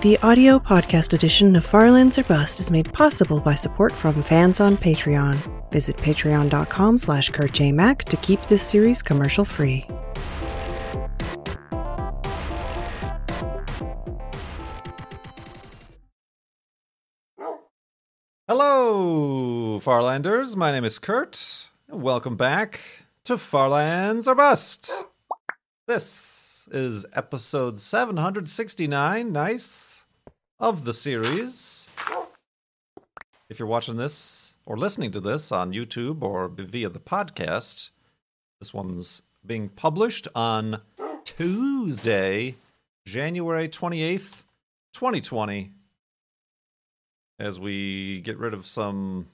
The audio podcast edition of Farlands or Bust is made possible by support from fans on Patreon. Visit patreon.com slash kurtjmac to keep this series commercial free. Hello, Farlanders. My name is Kurt. Welcome back to Farlands or Bust. This is episode 769, nice, of the series. If you're watching this or listening to this on YouTube or via the podcast, this one's being published on Tuesday, January 28th, 2020 as we get rid of some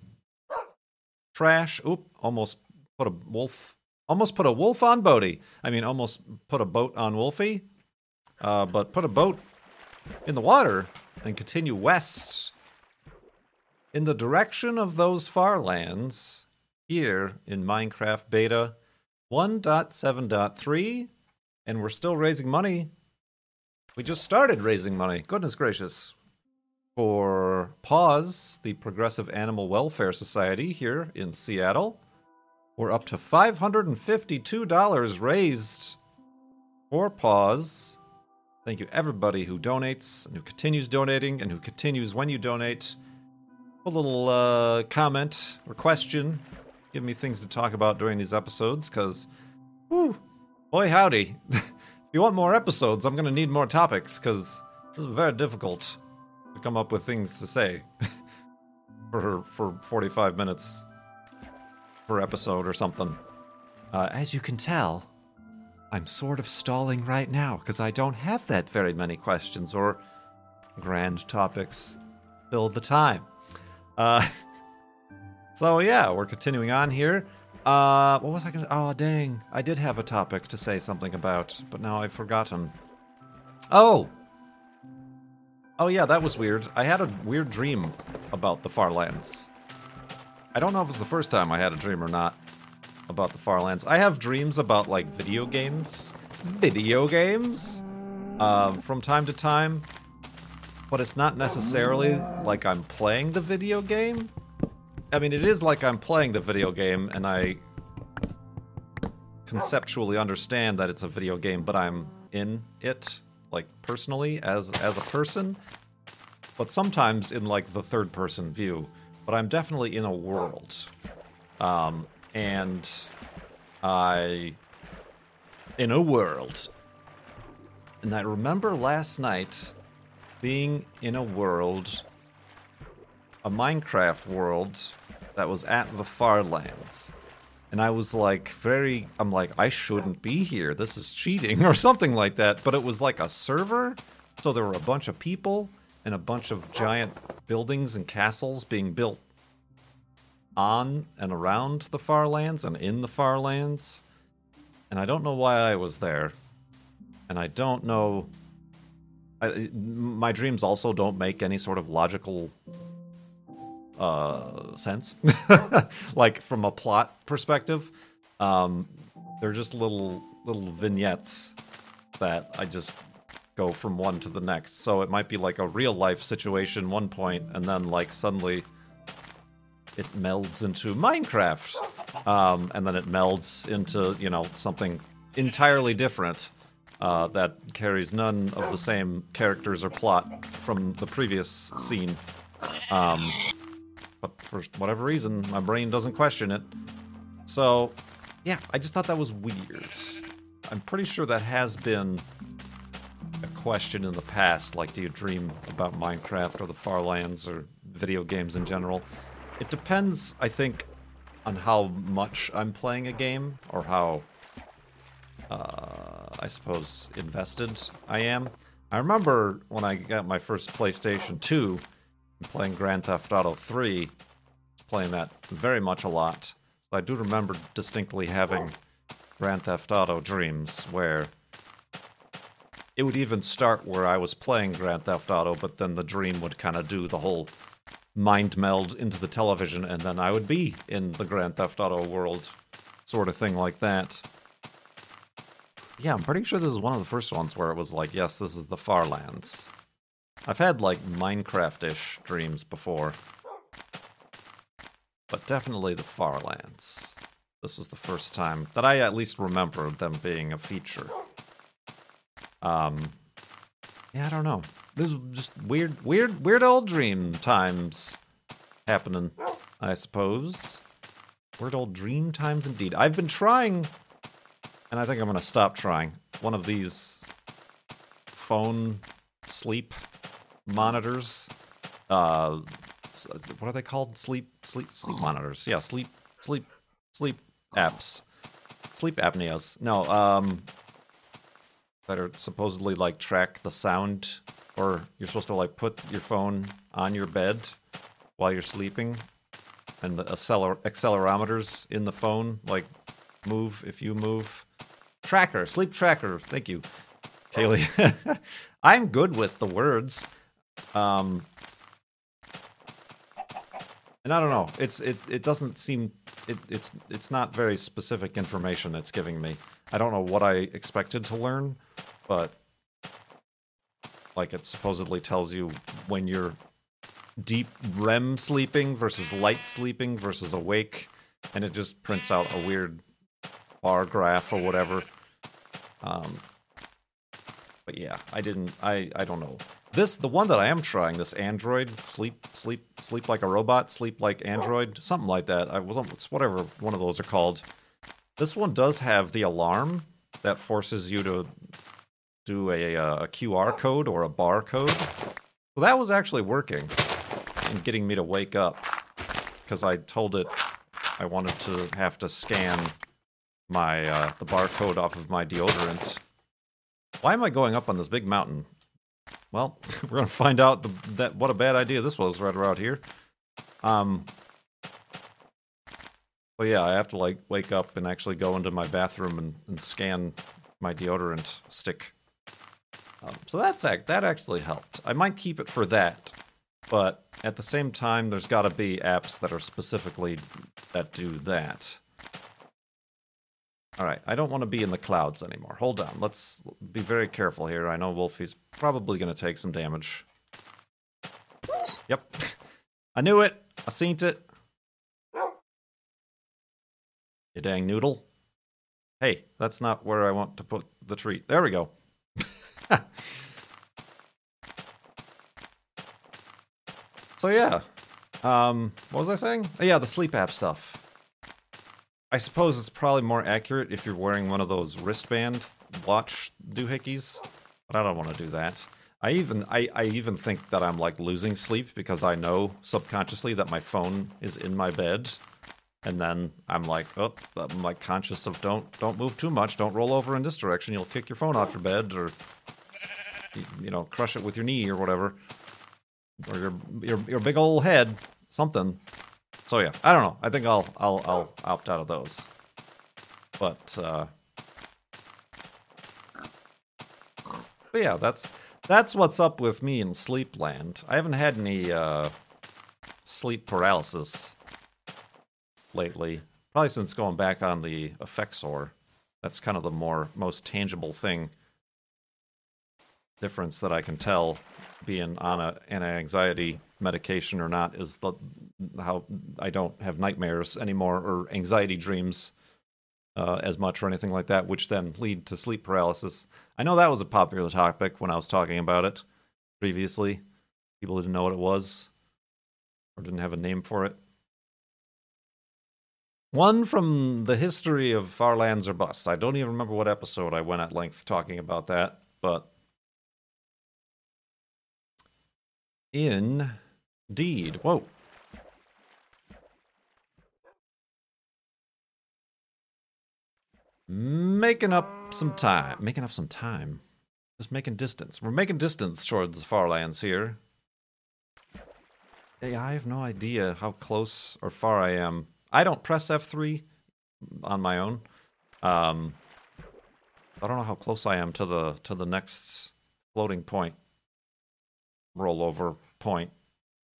trash. Oop, almost put a wolf almost put a wolf on Bodie. I mean almost put a boat on Wolfie. Uh, but put a boat in the water and continue west in the direction of those far lands here in Minecraft beta 1.7.3 and we're still raising money. We just started raising money. Goodness gracious for Paws, the Progressive Animal Welfare Society here in Seattle. We're up to $552 raised for Paws. Thank you, everybody who donates and who continues donating and who continues when you donate. A little uh, comment or question. Give me things to talk about during these episodes because, whoo, boy howdy. if you want more episodes, I'm going to need more topics because this is very difficult to come up with things to say for for 45 minutes per episode or something. Uh, as you can tell, I'm sort of stalling right now because I don't have that very many questions or grand topics fill the time. Uh, so yeah, we're continuing on here. Uh, what was I gonna? Oh dang, I did have a topic to say something about, but now I've forgotten. Oh, Oh yeah, that was weird. I had a weird dream about the Farlands. I don't know if it's the first time I had a dream or not about the Farlands. I have dreams about like video games, video games, um, from time to time, but it's not necessarily like I'm playing the video game. I mean, it is like I'm playing the video game, and I conceptually understand that it's a video game, but I'm in it like personally as as a person, but sometimes in like the third person view. But I'm definitely in a world, um, and I in a world. And I remember last night being in a world, a Minecraft world that was at the Farlands. And I was like very I'm like I shouldn't be here. This is cheating or something like that, but it was like a server, so there were a bunch of people and a bunch of giant buildings and castles being built on and around the far lands and in the far lands. And I don't know why I was there. And I don't know I, my dreams also don't make any sort of logical uh, sense, like from a plot perspective. Um, they're just little little vignettes that I just go from one to the next. So it might be like a real life situation one point, and then like suddenly it melds into Minecraft, um, and then it melds into you know something entirely different. Uh, that carries none of the same characters or plot from the previous scene. Um, but for whatever reason, my brain doesn't question it. So, yeah, I just thought that was weird. I'm pretty sure that has been question in the past, like do you dream about Minecraft or the Far Lands or video games in general? It depends, I think, on how much I'm playing a game or how, uh, I suppose, invested I am. I remember when I got my first PlayStation 2, playing Grand Theft Auto 3, playing that very much a lot. So I do remember distinctly having Grand Theft Auto dreams where it would even start where I was playing Grand Theft Auto, but then the dream would kind of do the whole mind meld into the television, and then I would be in the Grand Theft Auto world, sort of thing like that. Yeah, I'm pretty sure this is one of the first ones where it was like, yes, this is the Farlands. I've had like Minecraft-ish dreams before. But definitely the Farlands. This was the first time that I at least remember them being a feature. Um, yeah, I don't know. This is just weird, weird, weird old dream times happening, I suppose. Weird old dream times indeed. I've been trying, and I think I'm going to stop trying, one of these phone sleep monitors. Uh, what are they called? Sleep, sleep, sleep monitors. Yeah, sleep, sleep, sleep apps, sleep apneas. No, um, that are supposedly like track the sound, or you're supposed to like put your phone on your bed while you're sleeping, and the acceler- accelerometers in the phone like move if you move. Tracker, sleep tracker. Thank you, Kaylee. I'm good with the words. Um, and I don't know. It's it it doesn't seem it, it's it's not very specific information it's giving me. I don't know what I expected to learn, but like it supposedly tells you when you're deep REM sleeping versus light sleeping versus awake, and it just prints out a weird bar graph or whatever. Um, but yeah, I didn't. I I don't know. This the one that I am trying. This Android sleep sleep sleep like a robot, sleep like Android, something like that. I wasn't. It's whatever one of those are called. This one does have the alarm that forces you to do a, a QR code or a barcode. So that was actually working and getting me to wake up because I told it I wanted to have to scan my uh, the barcode off of my deodorant. Why am I going up on this big mountain? Well, we're gonna find out the, that what a bad idea this was right around here. Um. Well, yeah, I have to like wake up and actually go into my bathroom and, and scan my deodorant stick. Um, so that's that actually helped. I might keep it for that, but at the same time, there's got to be apps that are specifically that do that. All right, I don't want to be in the clouds anymore. Hold on, let's be very careful here. I know Wolfie's probably going to take some damage. Yep, I knew it. I seen it. You dang noodle. Hey, that's not where I want to put the treat. There we go. so yeah, um, what was I saying? Oh, yeah, the sleep app stuff. I suppose it's probably more accurate if you're wearing one of those wristband watch doohickeys, but I don't want to do that. I even I, I even think that I'm like losing sleep because I know subconsciously that my phone is in my bed, and then I'm like, oh, I'm like conscious of don't don't move too much, don't roll over in this direction, you'll kick your phone off your bed, or you know, crush it with your knee or whatever, or your your your big old head, something. So yeah, I don't know. I think I'll I'll I'll opt out of those. But uh But yeah, that's that's what's up with me in Sleepland. I haven't had any uh sleep paralysis lately. Probably since going back on the Effexor. That's kind of the more most tangible thing difference that I can tell being on a anti-anxiety medication or not is the how I don't have nightmares anymore or anxiety dreams uh, as much or anything like that, which then lead to sleep paralysis. I know that was a popular topic when I was talking about it previously. People didn't know what it was or didn't have a name for it. One from the history of Far Lands or Bust. I don't even remember what episode I went at length talking about that, but indeed. Whoa. Making up some time. Making up some time. Just making distance. We're making distance towards the Farlands here. Hey, I have no idea how close or far I am. I don't press F3 on my own. Um, I don't know how close I am to the to the next floating point, rollover point.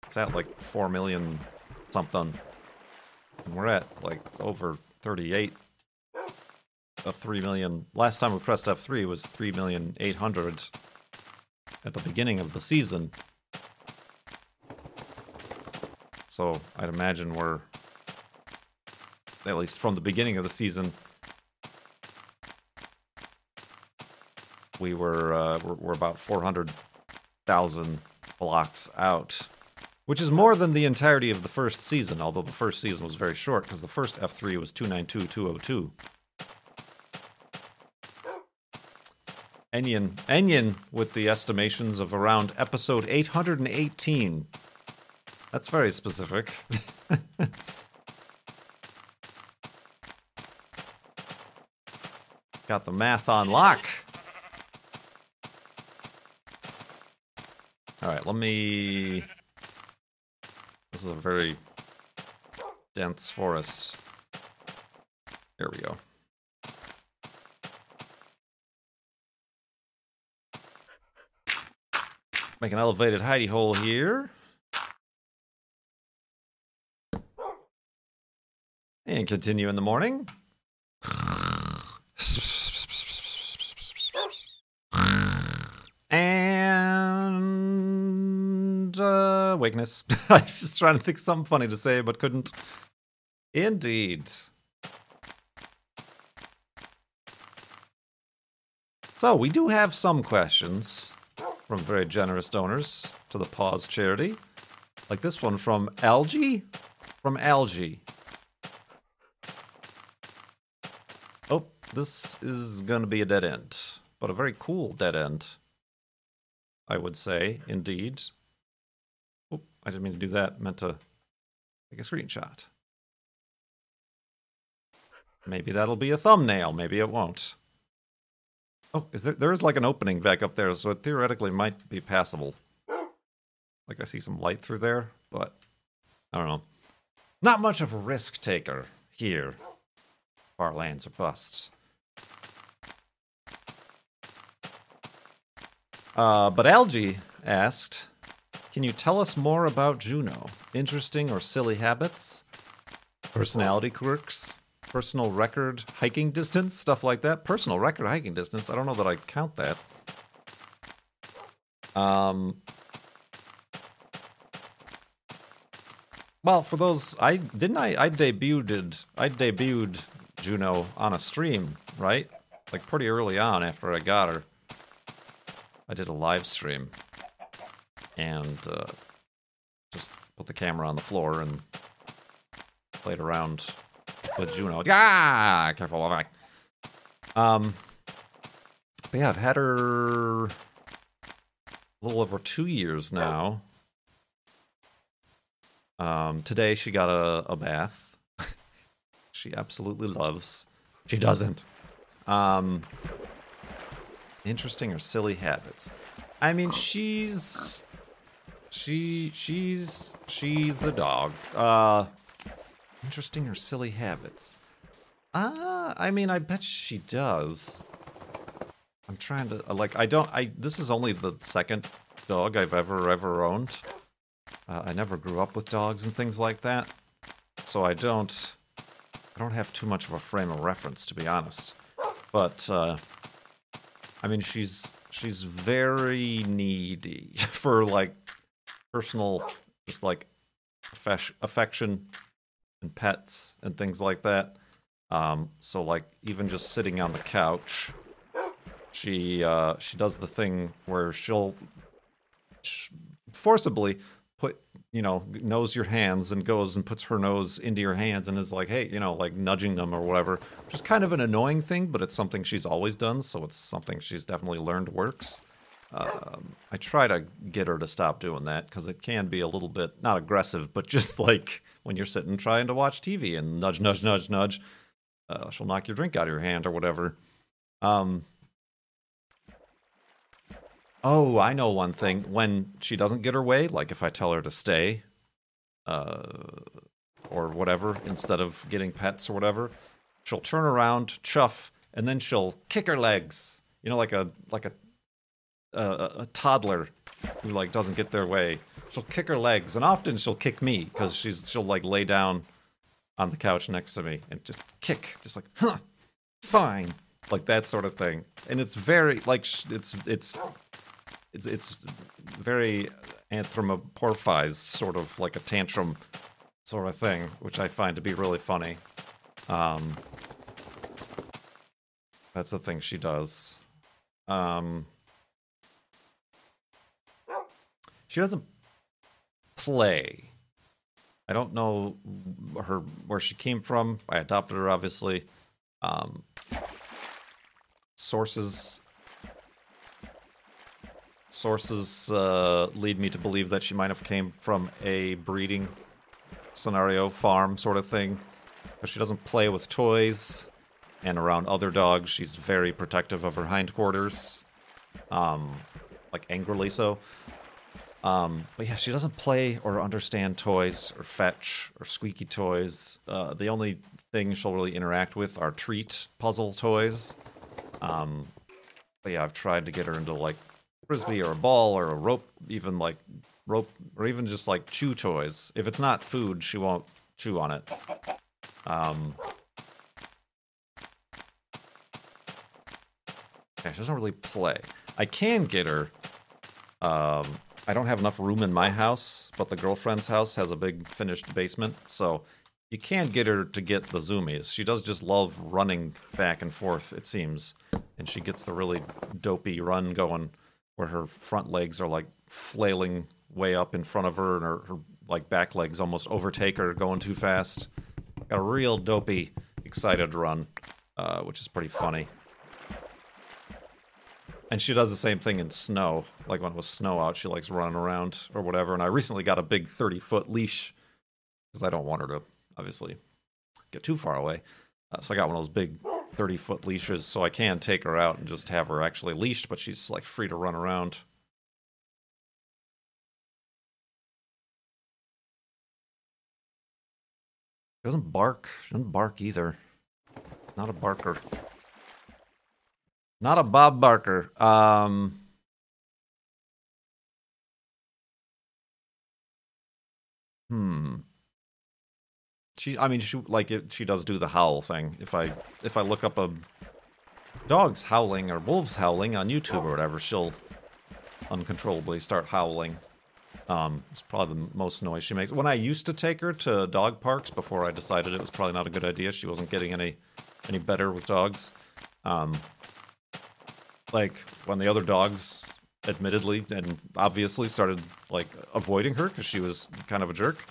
It's at like four million something. And we're at like over thirty-eight of three million. Last time we pressed F3 was three million eight hundred. at the beginning of the season. So I'd imagine we're, at least from the beginning of the season, we were uh, we're, we're about 400,000 blocks out, which is more than the entirety of the first season. Although the first season was very short because the first F3 was 292,202. Enyin, Enyin with the estimations of around episode 818. That's very specific. Got the math on lock. All right, let me. This is a very dense forest. There we go. Make an elevated hidey hole here. And continue in the morning. wakeness. I was just trying to think something funny to say, but couldn't. Indeed. So we do have some questions from very generous donors to the Paws charity. Like this one from Algie? From Algie. Oh, this is going to be a dead end, but a very cool dead end. I would say, indeed. I didn't mean to do that. Meant to take a screenshot. Maybe that'll be a thumbnail. Maybe it won't. Oh, is there? There is like an opening back up there, so it theoretically might be passable. Like I see some light through there, but I don't know. Not much of a risk taker here. Far lands or busts. Uh, but Algie asked, "Can you tell us more about Juno? Interesting or silly habits, personality quirks, personal record hiking distance, stuff like that. Personal record hiking distance. I don't know that I count that. Um. Well, for those, I didn't I I debuted I debuted Juno on a stream, right? Like pretty early on after I got her. I did a live stream and uh, just put the camera on the floor and played around with Juno. Ah, careful, back. Um, but yeah, I've had her a little over two years now. Um, today she got a, a bath. she absolutely loves. She doesn't. Um, interesting or silly habits. I mean, she's she she's she's a dog. Uh, interesting or silly habits. Ah, uh, I mean, I bet she does. I'm trying to like. I don't. I this is only the second dog I've ever ever owned. Uh, I never grew up with dogs and things like that, so I don't. I don't have too much of a frame of reference, to be honest. But uh, I mean, she's she's very needy for like personal, just like affection and pets and things like that. Um, so like even just sitting on the couch, she uh, she does the thing where she'll forcibly put you know knows your hands and goes and puts her nose into your hands and is like hey you know like nudging them or whatever which is kind of an annoying thing but it's something she's always done so it's something she's definitely learned works um, i try to get her to stop doing that because it can be a little bit not aggressive but just like when you're sitting trying to watch tv and nudge nudge nudge nudge uh, she'll knock your drink out of your hand or whatever um, Oh, I know one thing. When she doesn't get her way, like if I tell her to stay, uh, or whatever, instead of getting pets or whatever, she'll turn around, chuff, and then she'll kick her legs. You know, like a like a a, a toddler who like doesn't get their way. She'll kick her legs, and often she'll kick me because she's she'll like lay down on the couch next to me and just kick, just like, huh, fine, like that sort of thing. And it's very like it's it's it's, it's very anthropomorphized, sort of like a tantrum sort of thing, which I find to be really funny. Um, that's the thing she does. Um, she doesn't play. I don't know her where she came from. I adopted her, obviously. Um, sources sources uh, lead me to believe that she might have came from a breeding scenario farm sort of thing but she doesn't play with toys and around other dogs she's very protective of her hindquarters um like angrily so um but yeah she doesn't play or understand toys or fetch or squeaky toys uh, the only thing she'll really interact with are treat puzzle toys um but yeah i've tried to get her into like frisbee or a ball or a rope, even like rope or even just like chew toys. If it's not food, she won't chew on it. Um, yeah, she doesn't really play. I can get her. Um, I don't have enough room in my house, but the girlfriend's house has a big finished basement, so you can't get her to get the zoomies. She does just love running back and forth, it seems, and she gets the really dopey run going where her front legs are like flailing way up in front of her and her, her like back legs almost overtake her going too fast. Got a real dopey, excited run, uh, which is pretty funny. And she does the same thing in snow. Like when it was snow out, she likes running around or whatever. And I recently got a big 30 foot leash because I don't want her to obviously get too far away. Uh, so I got one of those big 30 foot leashes so I can take her out and just have her actually leashed, but she's like free to run around. She doesn't bark. She doesn't bark either. Not a barker. Not a Bob Barker. Um, hmm. She i mean she like it, she does do the howl thing. If i if i look up a dog's howling or wolves howling on youtube or whatever she'll uncontrollably start howling. Um it's probably the most noise she makes. When i used to take her to dog parks before i decided it was probably not a good idea she wasn't getting any any better with dogs. Um like when the other dogs admittedly and obviously started like avoiding her because she was kind of a jerk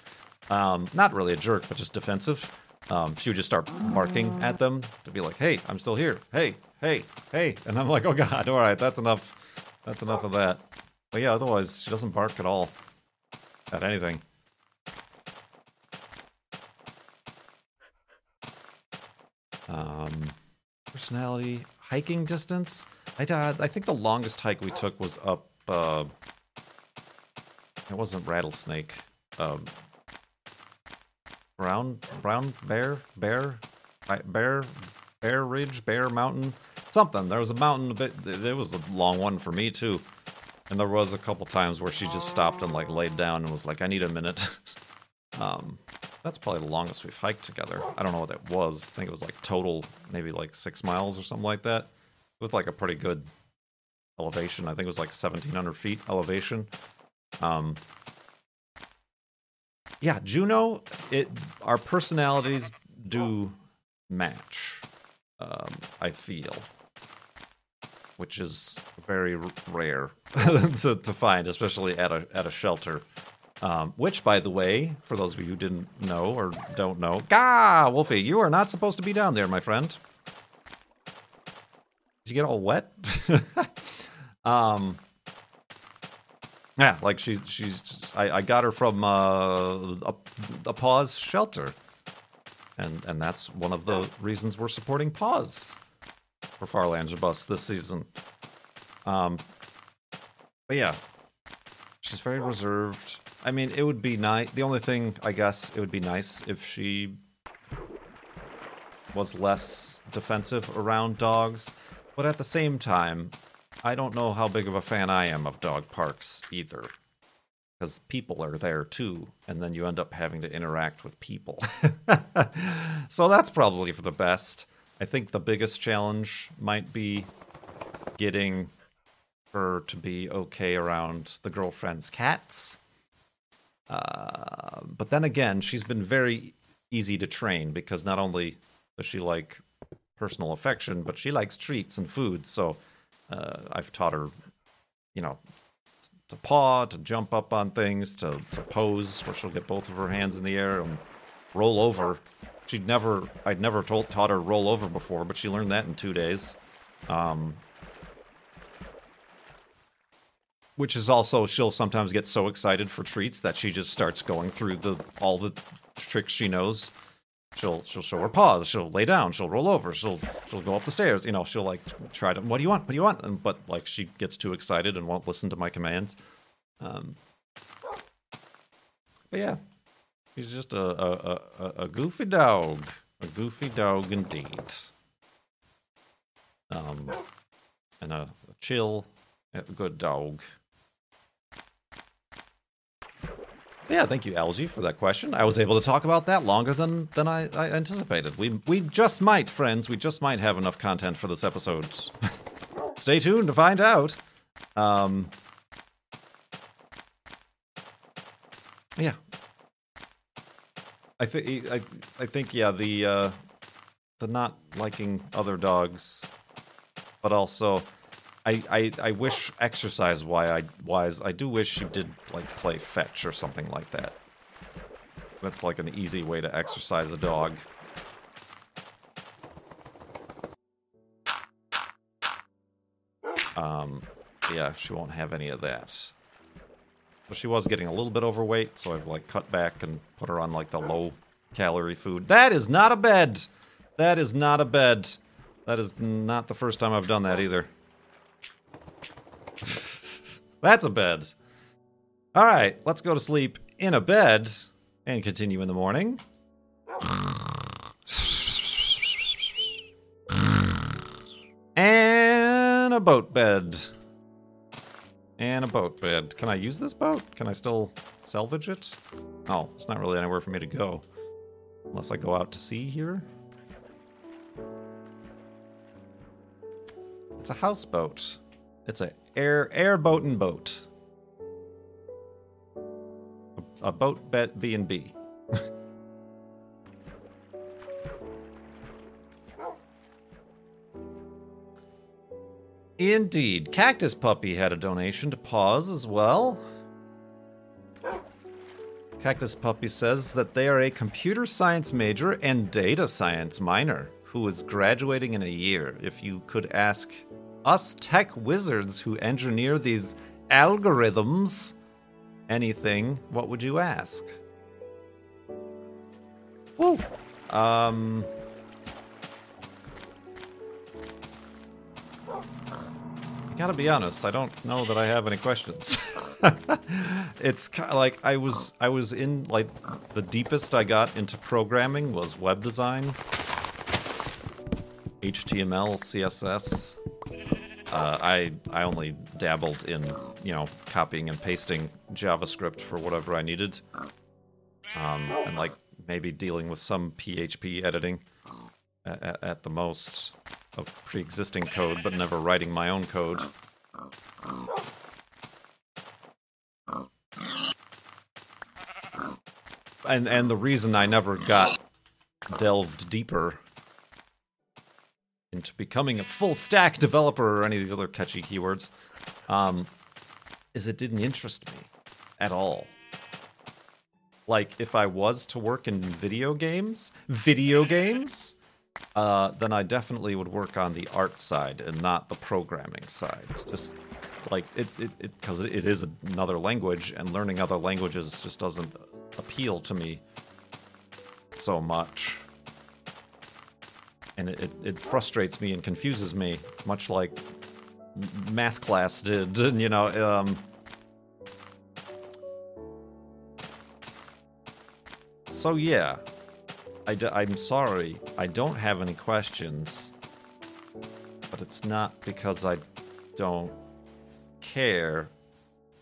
um, not really a jerk, but just defensive. Um, she would just start barking at them to be like, "Hey, I'm still here. Hey, hey, hey," and I'm like, "Oh God, all right, that's enough. That's enough of that." But yeah, otherwise she doesn't bark at all at anything. Um, personality, hiking distance. I uh, I think the longest hike we took was up. Uh, it wasn't rattlesnake. Um, brown brown bear bear bear bear ridge bear mountain something there was a mountain a bit it was a long one for me too and there was a couple times where she just stopped and like laid down and was like i need a minute um that's probably the longest we've hiked together i don't know what that was i think it was like total maybe like six miles or something like that with like a pretty good elevation i think it was like 1700 feet elevation um yeah, Juno, it our personalities do match. Um, I feel, which is very rare to, to find, especially at a at a shelter. Um, which, by the way, for those of you who didn't know or don't know, Gah, Wolfie, you are not supposed to be down there, my friend. Did you get all wet? um, yeah, like she she's I, I got her from uh, a, a Paws shelter, and and that's one of the reasons we're supporting Paws for Farlands or Bust this season. Um, but yeah, she's very reserved. I mean, it would be nice. The only thing I guess it would be nice if she was less defensive around dogs, but at the same time, I don't know how big of a fan I am of dog parks either. Because people are there too, and then you end up having to interact with people. so that's probably for the best. I think the biggest challenge might be getting her to be okay around the girlfriend's cats. Uh, but then again, she's been very easy to train because not only does she like personal affection, but she likes treats and food. So uh, I've taught her, you know, to paw, to jump up on things, to, to pose, where she'll get both of her hands in the air and roll over. She'd never, I'd never told, taught her roll over before, but she learned that in two days. Um, which is also she'll sometimes get so excited for treats that she just starts going through the all the tricks she knows. She'll she'll show her paws. She'll lay down. She'll roll over. She'll she'll go up the stairs. You know, she'll like try to. What do you want? What do you want? And but like she gets too excited and won't listen to my commands. Um, but yeah, he's just a a, a, a goofy dog. A goofy dog indeed. Um, and a, a chill, a good dog. Yeah, thank you, Algie, for that question. I was able to talk about that longer than than I, I anticipated. We we just might, friends, we just might have enough content for this episode. Stay tuned to find out. Um, yeah, I think I I think yeah the uh, the not liking other dogs, but also I, I, I wish exercise wise I do wish she did like play fetch or something like that. That's like an easy way to exercise a dog. Um, yeah, she won't have any of that. But she was getting a little bit overweight, so I've like cut back and put her on like the low calorie food. That is not a bed. That is not a bed. That is not the first time I've done that either. That's a bed. All right, let's go to sleep in a bed and continue in the morning. And a boat bed. And a boat bed. Can I use this boat? Can I still salvage it? Oh, it's not really anywhere for me to go. Unless I go out to sea here. It's a houseboat. It's a air airboat and boat. A, a boat bet B and B. Indeed. Cactus Puppy had a donation to Paws as well. Cactus Puppy says that they are a computer science major and data science minor who is graduating in a year. If you could ask us tech wizards who engineer these algorithms anything, what would you ask? Woo! Um. I gotta be honest. I don't know that I have any questions. it's kind of like I was I was in like the deepest I got into programming was web design, HTML, CSS. Uh, I I only dabbled in you know copying and pasting JavaScript for whatever I needed, um, and like maybe dealing with some PHP editing at, at the most of pre-existing code, but never writing my own code. And and the reason I never got delved deeper into becoming a full stack developer or any of these other catchy keywords um, is it didn't interest me at all. Like if I was to work in video games, video games, uh, then I definitely would work on the art side and not the programming side. Just like it, it, because it, it is another language, and learning other languages just doesn't appeal to me so much and it, it, it, frustrates me and confuses me, much like math class did. You know, um, so yeah, I d- I'm sorry, I don't have any questions, but it's not because I don't care.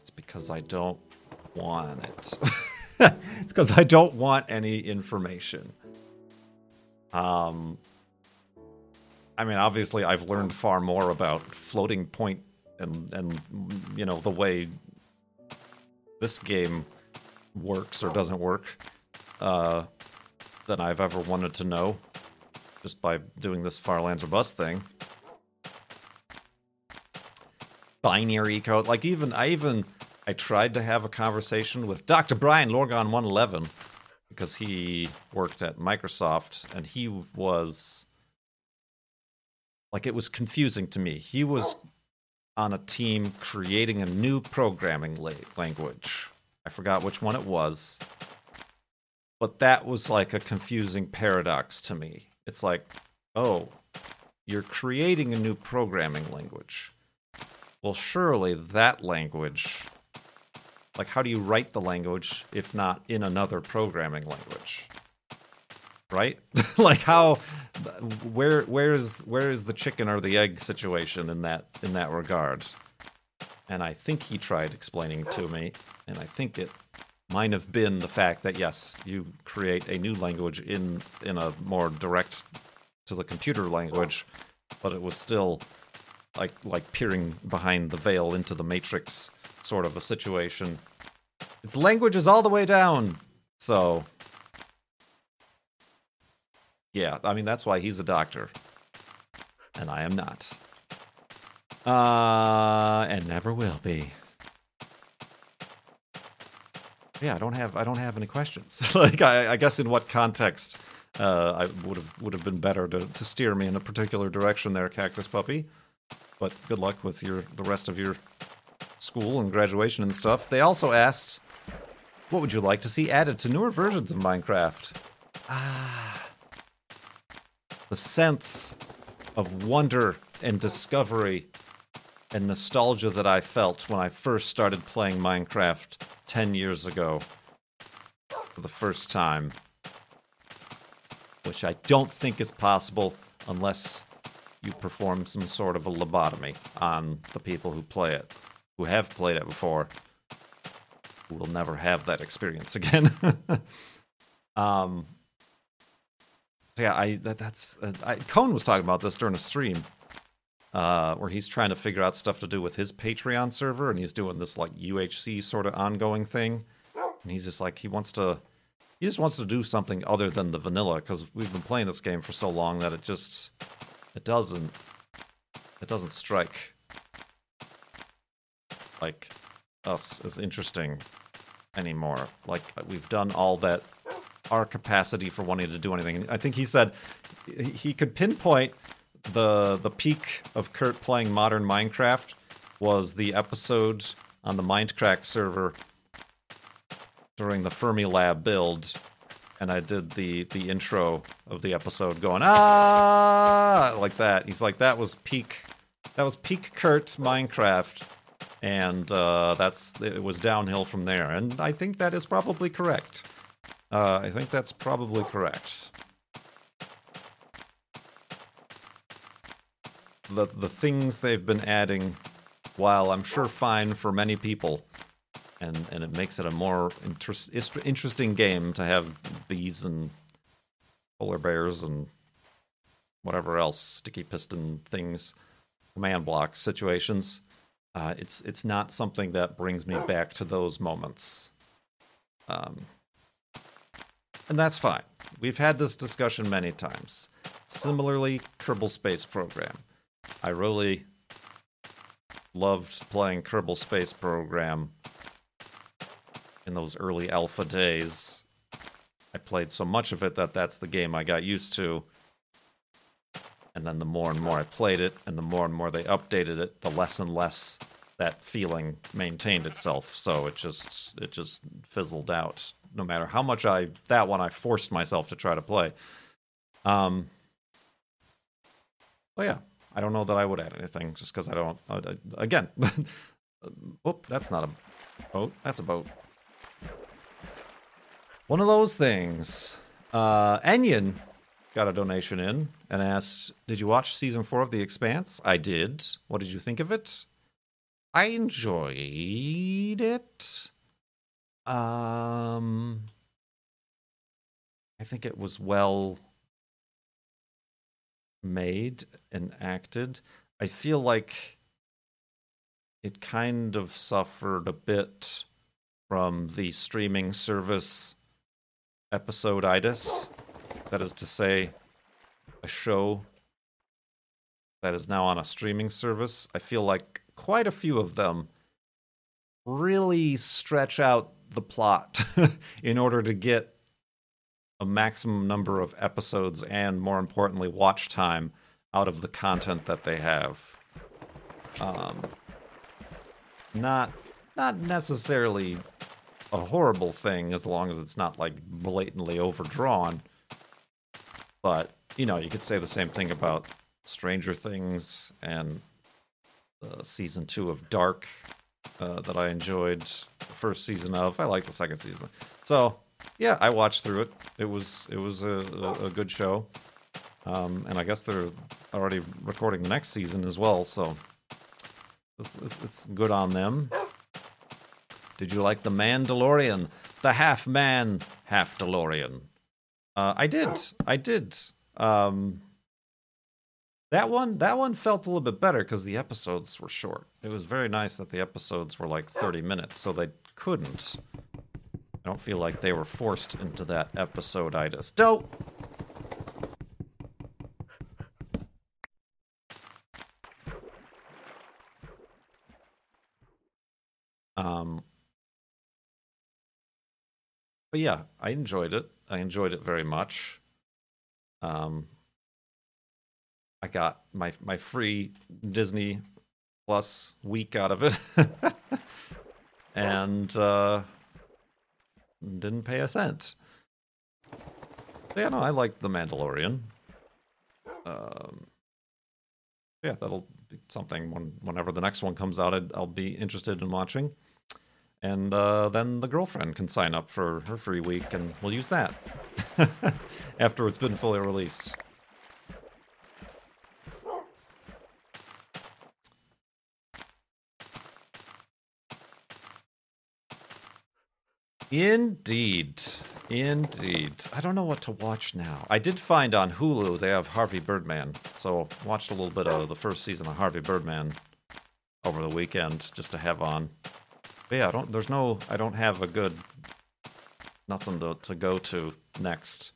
It's because I don't want it. it's because I don't want any information. Um, I mean, obviously, I've learned far more about floating point and and you know the way this game works or doesn't work uh, than I've ever wanted to know just by doing this far lands or thing. Binary code, like even I even I tried to have a conversation with Dr. Brian Lorgon 111 because he worked at Microsoft and he was like it was confusing to me. He was oh. on a team creating a new programming la- language. I forgot which one it was. But that was like a confusing paradox to me. It's like, oh, you're creating a new programming language. Well, surely that language, like, how do you write the language if not in another programming language? Right? like, how, where, where is, where is the chicken or the egg situation in that, in that regard? And I think he tried explaining to me, and I think it might have been the fact that yes, you create a new language in in a more direct to the computer language, but it was still like like peering behind the veil into the matrix sort of a situation. Its language is all the way down. So yeah, I mean that's why he's a doctor. And I am not. Uh and never will be yeah, I don't have I don't have any questions. like I, I, guess in what context uh, I would have would have been better to, to steer me in a particular direction there, Cactus Puppy. But good luck with your the rest of your school and graduation and stuff. They also asked, what would you like to see added to newer versions of Minecraft? Ah, the sense of wonder and discovery and nostalgia that I felt when I first started playing Minecraft 10 years ago for the first time, which I don't think is possible unless you perform some sort of a lobotomy on the people who play it, who have played it before, who will never have that experience again. um, yeah, I that, that's uh, I, Cone was talking about this during a stream uh, where he's trying to figure out stuff to do with his Patreon server, and he's doing this like UHC sort of ongoing thing. And he's just like he wants to, he just wants to do something other than the vanilla because we've been playing this game for so long that it just, it doesn't, it doesn't strike like us as interesting anymore. Like we've done all that our capacity for wanting to do anything. I think he said he could pinpoint the the peak of Kurt playing modern Minecraft was the episode on the Mindcrack server during the Fermi Lab build, and I did the the intro of the episode going ah like that. He's like that was peak that was peak Kurt Minecraft, and uh, that's it was downhill from there. And I think that is probably correct. Uh, I think that's probably correct. the the things they've been adding, while I'm sure fine for many people, and and it makes it a more interest, interesting game to have bees and polar bears and whatever else sticky piston things, command block situations. Uh, it's it's not something that brings me back to those moments, um, and that's fine. We've had this discussion many times. Similarly, Kerbal Space Program. I really loved playing Kerbal Space Program in those early alpha days. I played so much of it that that's the game I got used to. And then the more and more I played it, and the more and more they updated it, the less and less that feeling maintained itself. So it just it just fizzled out. No matter how much I that one I forced myself to try to play. Um. Oh yeah, I don't know that I would add anything just because I don't. Uh, again, oh, that's not a boat. That's a boat. One of those things. Uh, Enyon got a donation in and asked, "Did you watch season four of The Expanse?" I did. What did you think of it? I enjoyed it. Um, I think it was well made and acted. I feel like it kind of suffered a bit from the streaming service episoditis. That is to say, a show that is now on a streaming service. I feel like quite a few of them really stretch out the plot in order to get a maximum number of episodes and, more importantly, watch time out of the content that they have. Um, not not necessarily a horrible thing as long as it's not like blatantly overdrawn. But you know, you could say the same thing about Stranger Things and uh, season two of Dark uh, that I enjoyed the first season of. I like the second season, so yeah, I watched through it. It was it was a, a, a good show, um, and I guess they're already recording the next season as well. So it's, it's, it's good on them. Did you like the Mandalorian, the half man, half DeLorean? Uh, I did. I did. Um, that one, that one felt a little bit better because the episodes were short. It was very nice that the episodes were like 30 minutes, so they couldn't. I don't feel like they were forced into that episode-itis. Dope. Um, but yeah, I enjoyed it. I enjoyed it very much. Um, I got my my free Disney Plus week out of it, and uh, didn't pay a cent. Yeah, no, I like The Mandalorian. Um, yeah, that'll be something when whenever the next one comes out, i will be interested in watching. And uh, then the girlfriend can sign up for her free week, and we'll use that after it's been fully released. Indeed. Indeed. I don't know what to watch now. I did find on Hulu they have Harvey Birdman. So watched a little bit of the first season of Harvey Birdman over the weekend just to have on. But yeah, I don't there's no I don't have a good nothing to to go to next.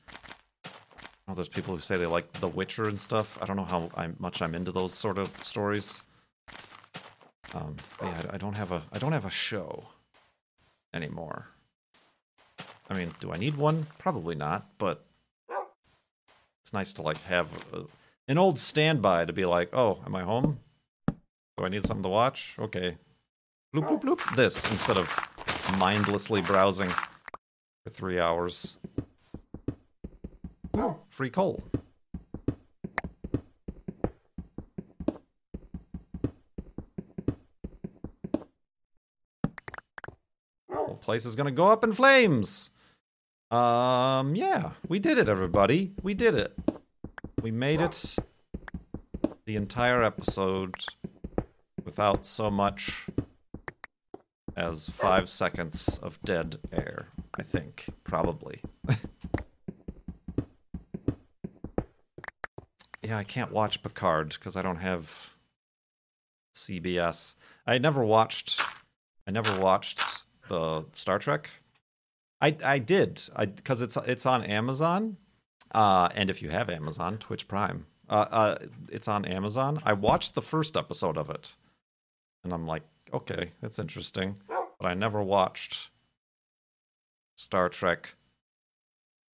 There's people who say they like The Witcher and stuff. I don't know how I'm, much I'm into those sort of stories. Um, yeah, I don't have a I don't have a show anymore. I mean, do I need one? Probably not, but it's nice to like have a, an old standby to be like, oh, am I home? Do I need something to watch? Okay. Bloop, bloop, bloop. This instead of mindlessly browsing for three hours. Ooh, free coal. Whole place is gonna go up in flames. Um, yeah, we did it, everybody. We did it. We made it the entire episode without so much as five seconds of dead air, I think. Probably. yeah, I can't watch Picard because I don't have CBS. I never watched. I never watched the Star Trek I I did because it's it's on Amazon, uh, and if you have Amazon, Twitch Prime, uh, uh, it's on Amazon. I watched the first episode of it, and I'm like, okay, that's interesting, but I never watched Star Trek.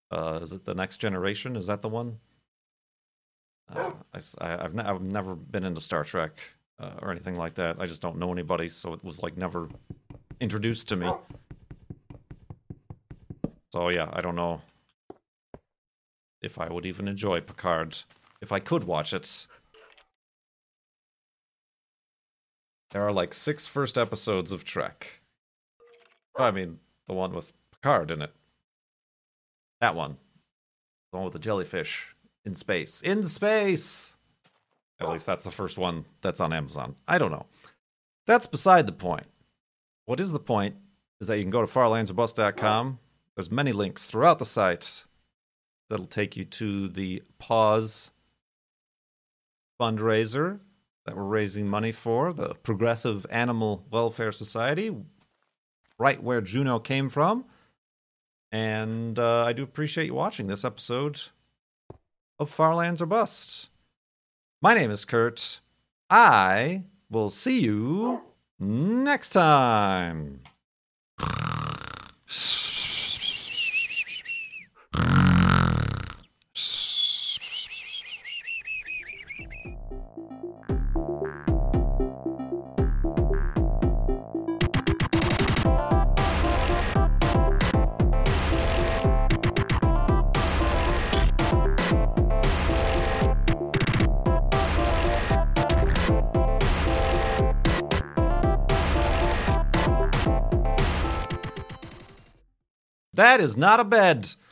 Uh, is it the Next Generation? Is that the one? Uh, I, have ne- I've never been into Star Trek uh, or anything like that. I just don't know anybody, so it was like never introduced to me. So yeah, I don't know if I would even enjoy Picard if I could watch it. There are like six first episodes of Trek. I mean, the one with Picard in it. That one. The one with the jellyfish in space. In space! At least that's the first one that's on Amazon. I don't know. That's beside the point. What is the point is that you can go to farlandsorbust.com there's many links throughout the site that'll take you to the Paws fundraiser that we're raising money for, the Progressive Animal Welfare Society, right where Juno came from. And uh, I do appreciate you watching this episode of Farlands or Bust. My name is Kurt. I will see you next time. That is not a bed.